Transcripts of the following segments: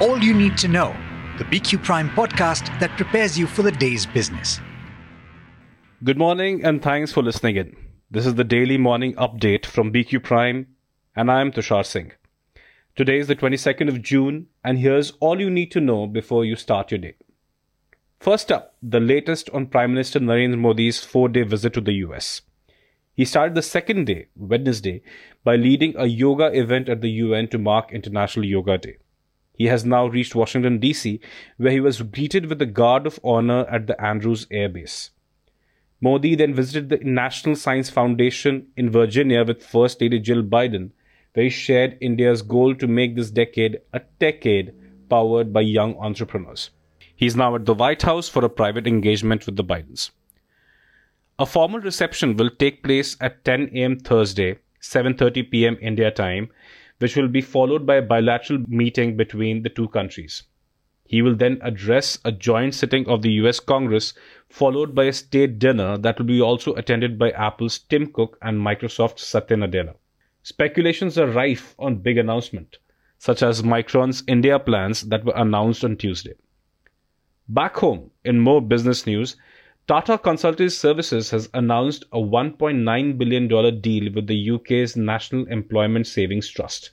All You Need to Know, the BQ Prime podcast that prepares you for the day's business. Good morning and thanks for listening in. This is the daily morning update from BQ Prime, and I am Tushar Singh. Today is the 22nd of June, and here's all you need to know before you start your day. First up, the latest on Prime Minister Narendra Modi's four day visit to the US. He started the second day, Wednesday, by leading a yoga event at the UN to mark International Yoga Day. He has now reached Washington, D.C., where he was greeted with a guard of honor at the Andrews Air Base. Modi then visited the National Science Foundation in Virginia with First Lady Jill Biden, where he shared India's goal to make this decade a decade powered by young entrepreneurs. He's now at the White House for a private engagement with the Bidens. A formal reception will take place at 10 a.m. Thursday, 7:30 p.m. India time, which will be followed by a bilateral meeting between the two countries. He will then address a joint sitting of the US Congress, followed by a state dinner that will be also attended by Apple's Tim Cook and Microsoft's Satya Nadella. Speculations are rife on big announcement, such as Micron's India plans that were announced on Tuesday. Back home, in more business news, Tata Consultancy Services has announced a $1.9 billion deal with the UK's National Employment Savings Trust.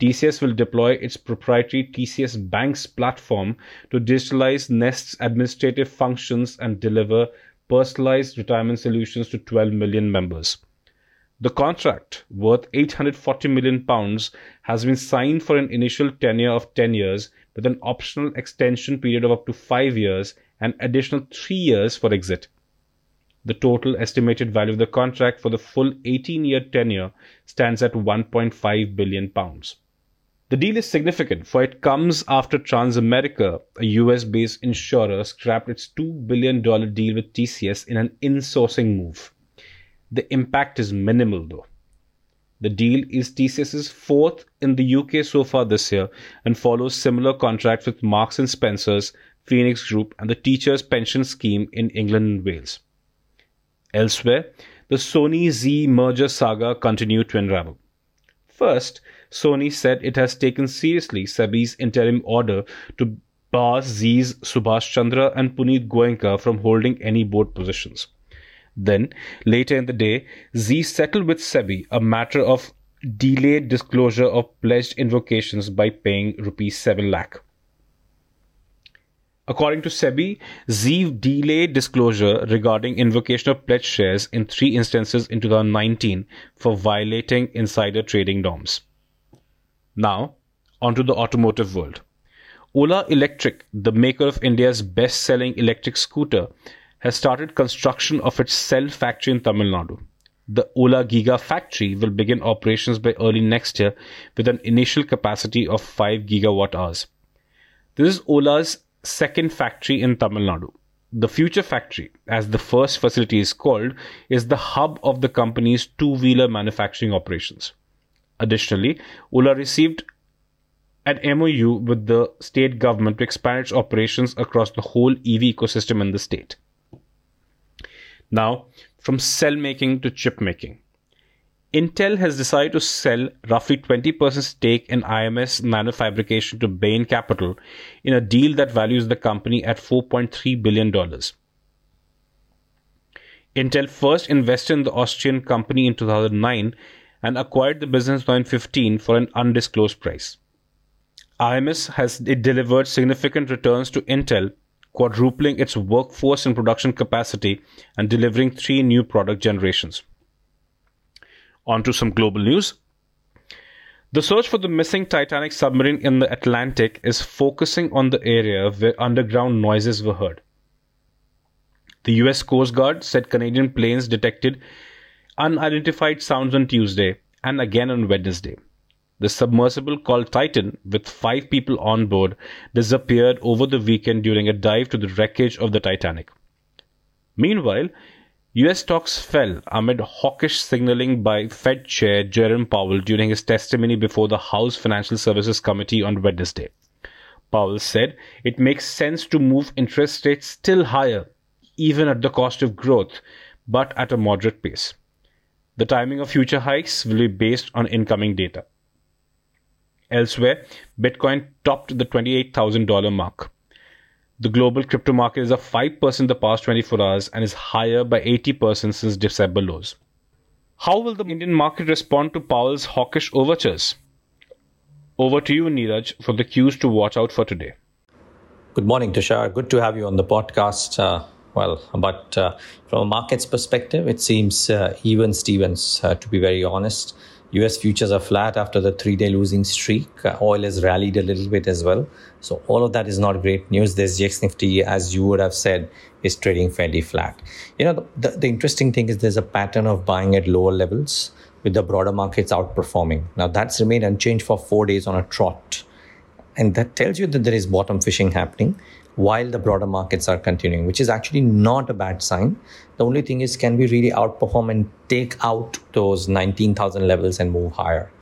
TCS will deploy its proprietary TCS BaNCS platform to digitalize Nest's administrative functions and deliver personalized retirement solutions to 12 million members. The contract, worth 840 million pounds, has been signed for an initial tenure of 10 years with an optional extension period of up to 5 years and additional 3 years for exit. The total estimated value of the contract for the full 18-year tenure stands at 1.5 billion pounds. The deal is significant for it comes after Transamerica, a US-based insurer, scrapped its $2 billion deal with TCS in an insourcing move. The impact is minimal though. The deal is TCS's fourth in the UK so far this year and follows similar contracts with Marks and Spencers, Phoenix Group and the Teachers Pension Scheme in England and Wales. Elsewhere, the Sony Zee merger saga continued to unravel. First, Sony said it has taken seriously SEBI's interim order to bar Zee's Subhash Chandra and Puneet Goenka from holding any board positions. Then, later in the day, Zee settled with SEBI a matter of delayed disclosure of pledged invocations by paying rupees 7 lakh. According to SEBI, Zee delayed disclosure regarding invocation of pledged shares in three instances in 2019 for violating insider trading norms. Now, onto the automotive world. Ola Electric, the maker of India's best selling electric scooter, has started construction of its cell factory in Tamil Nadu. The Ola Giga factory will begin operations by early next year with an initial capacity of 5 gigawatt hours. This is Ola's second factory in Tamil Nadu. The future factory, as the first facility is called, is the hub of the company's two wheeler manufacturing operations. Additionally, Ola received an MOU with the state government to expand its operations across the whole EV ecosystem in the state. Now, from cell making to chip making. Intel has decided to sell roughly 20% stake in IMS Nanofabrication to Bain Capital in a deal that values the company at $4.3 billion. Intel first invested in the Austrian company in 2009 and acquired the business in 2015 for an undisclosed price. IMS has delivered significant returns to Intel quadrupling its workforce and production capacity and delivering three new product generations. On to some global news. The search for the missing Titanic submarine in the Atlantic is focusing on the area where underground noises were heard. The US Coast Guard said Canadian planes detected unidentified sounds on Tuesday and again on Wednesday. The submersible called Titan, with five people on board, disappeared over the weekend during a dive to the wreckage of the Titanic. Meanwhile, US stocks fell amid hawkish signaling by Fed Chair Jerome Powell during his testimony before the House Financial Services Committee on Wednesday. Powell said it makes sense to move interest rates still higher, even at the cost of growth, but at a moderate pace. The timing of future hikes will be based on incoming data. Elsewhere, Bitcoin topped the $28,000 mark. The global crypto market is up 5% the past 24 hours and is higher by 80% since December lows. How will the Indian market respond to Powell's hawkish overtures? Over to you, Neeraj, for the cues to watch out for today. Good morning, Tushar. Good to have you on the podcast. Uh, well, but uh, from a market's perspective, it seems uh, even Stevens, uh, to be very honest. US futures are flat after the three day losing streak. Oil has rallied a little bit as well. So, all of that is not great news. This GX Nifty, as you would have said, is trading fairly flat. You know, the, the interesting thing is there's a pattern of buying at lower levels with the broader markets outperforming. Now, that's remained unchanged for four days on a trot. And that tells you that there is bottom fishing happening while the broader markets are continuing, which is actually not a bad sign. The only thing is, can we really outperform and take out those 19,000 levels and move higher?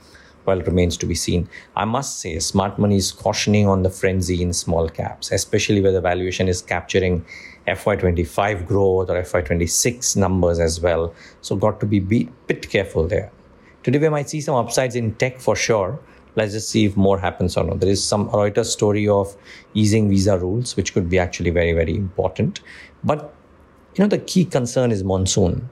Well, it remains to be seen. I must say, smart money is cautioning on the frenzy in small caps, especially where the valuation is capturing FY25 growth or FY26 numbers as well. So, got to be a bit careful there. Today, we might see some upsides in tech for sure let's just see if more happens or not. There is some Reuters story of easing visa rules, which could be actually very, very important. But you know, the key concern is monsoon.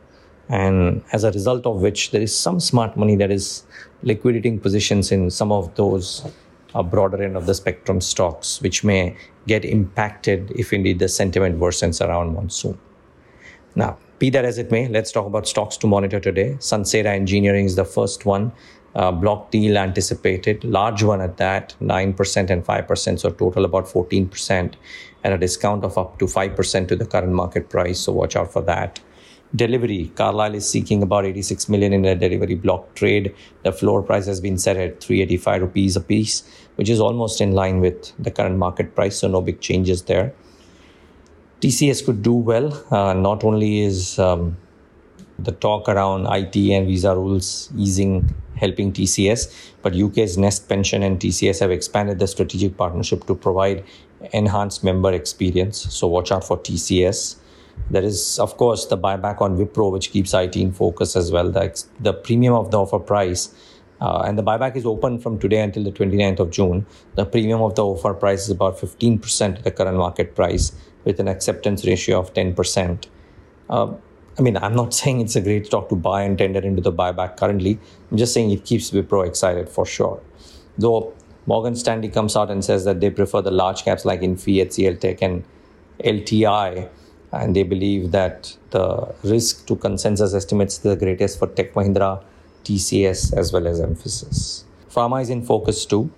And as a result of which, there is some smart money that is liquidating positions in some of those uh, broader end of the spectrum stocks, which may get impacted if indeed the sentiment worsens around monsoon. Now, be that as it may, let's talk about stocks to monitor today. Sansera Engineering is the first one uh, block deal anticipated, large one at that, 9% and 5%, so total about 14%, and a discount of up to 5% to the current market price. So watch out for that. Delhivery Carlyle is seeking about 86 million in a Delhivery block trade. The floor price has been set at 385 rupees a piece, which is almost in line with the current market price, so no big changes there. TCS could do well. Uh, not only is um, the talk around IT and visa rules easing helping TCS, but UK's Nest Pension and TCS have expanded the strategic partnership to provide enhanced member experience. So watch out for TCS. There is, of course, the buyback on Wipro, which keeps IT in focus as well. The, the premium of the offer price, uh, and the buyback is open from today until the 29th of June. The premium of the offer price is about 15% of the current market price, with an acceptance ratio of 10%. Uh, I mean, I'm not saying it's a great stock to buy and tender into the buyback currently. I'm just saying it keeps Wipro excited for sure. Though Morgan Stanley comes out and says that they prefer the large caps like Infy, HCL Tech, and LTI, and they believe that the risk to consensus estimates is the greatest for Tech Mahindra, TCS, as well as Mphasis. Pharma is in focus too.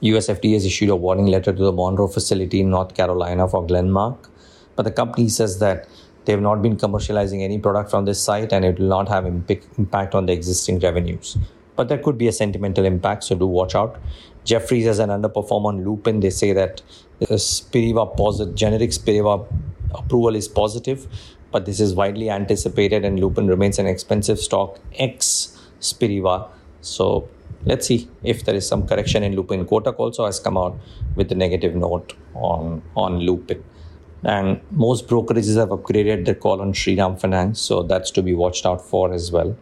US FDA has issued a warning letter to the Monroe facility in North Carolina for Glenmark, but the company says that they have not been commercializing any product from this site and it will not have impact on the existing revenues. But there could be a sentimental impact, so do watch out. Jefferies has an underperform on Lupin. They say that the Spiriva positive, generic Spiriva approval is positive, but this is widely anticipated and Lupin remains an expensive stock ex Spiriva. So let's see if there is some correction in Lupin. Kotak also has come out with a negative note on, on Lupin. And most brokerages have upgraded their call on Shriram Finance, so that's to be watched out for as well.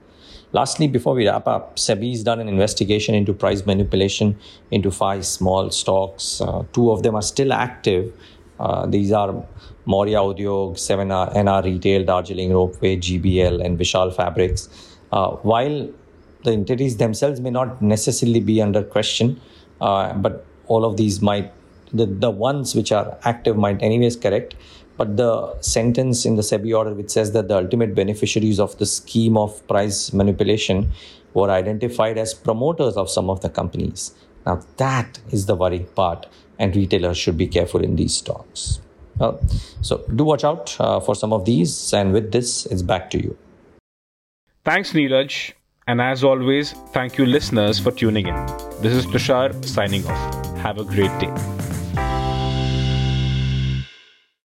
Lastly, before we wrap up, SEBI has done an investigation into price manipulation into five small stocks. Uh, two of them are still active. Uh, these are Maurya Udyog, 7R, NR Retail, Darjeeling Ropeway, GBL, and Vishal Fabrics. Uh, while the entities themselves may not necessarily be under question, uh, but all of these might the, the ones which are active might anyways correct but the sentence in the SEBI order which says that the ultimate beneficiaries of the scheme of price manipulation were identified as promoters of some of the companies. Now that is the worrying part, and retailers should be careful in these stocks. Well, so do watch out uh, for some of these, and with this, it's back to you. Thanks, Neeraj. And as always, thank you, listeners, for tuning in. This is Tushar signing off. Have a great day.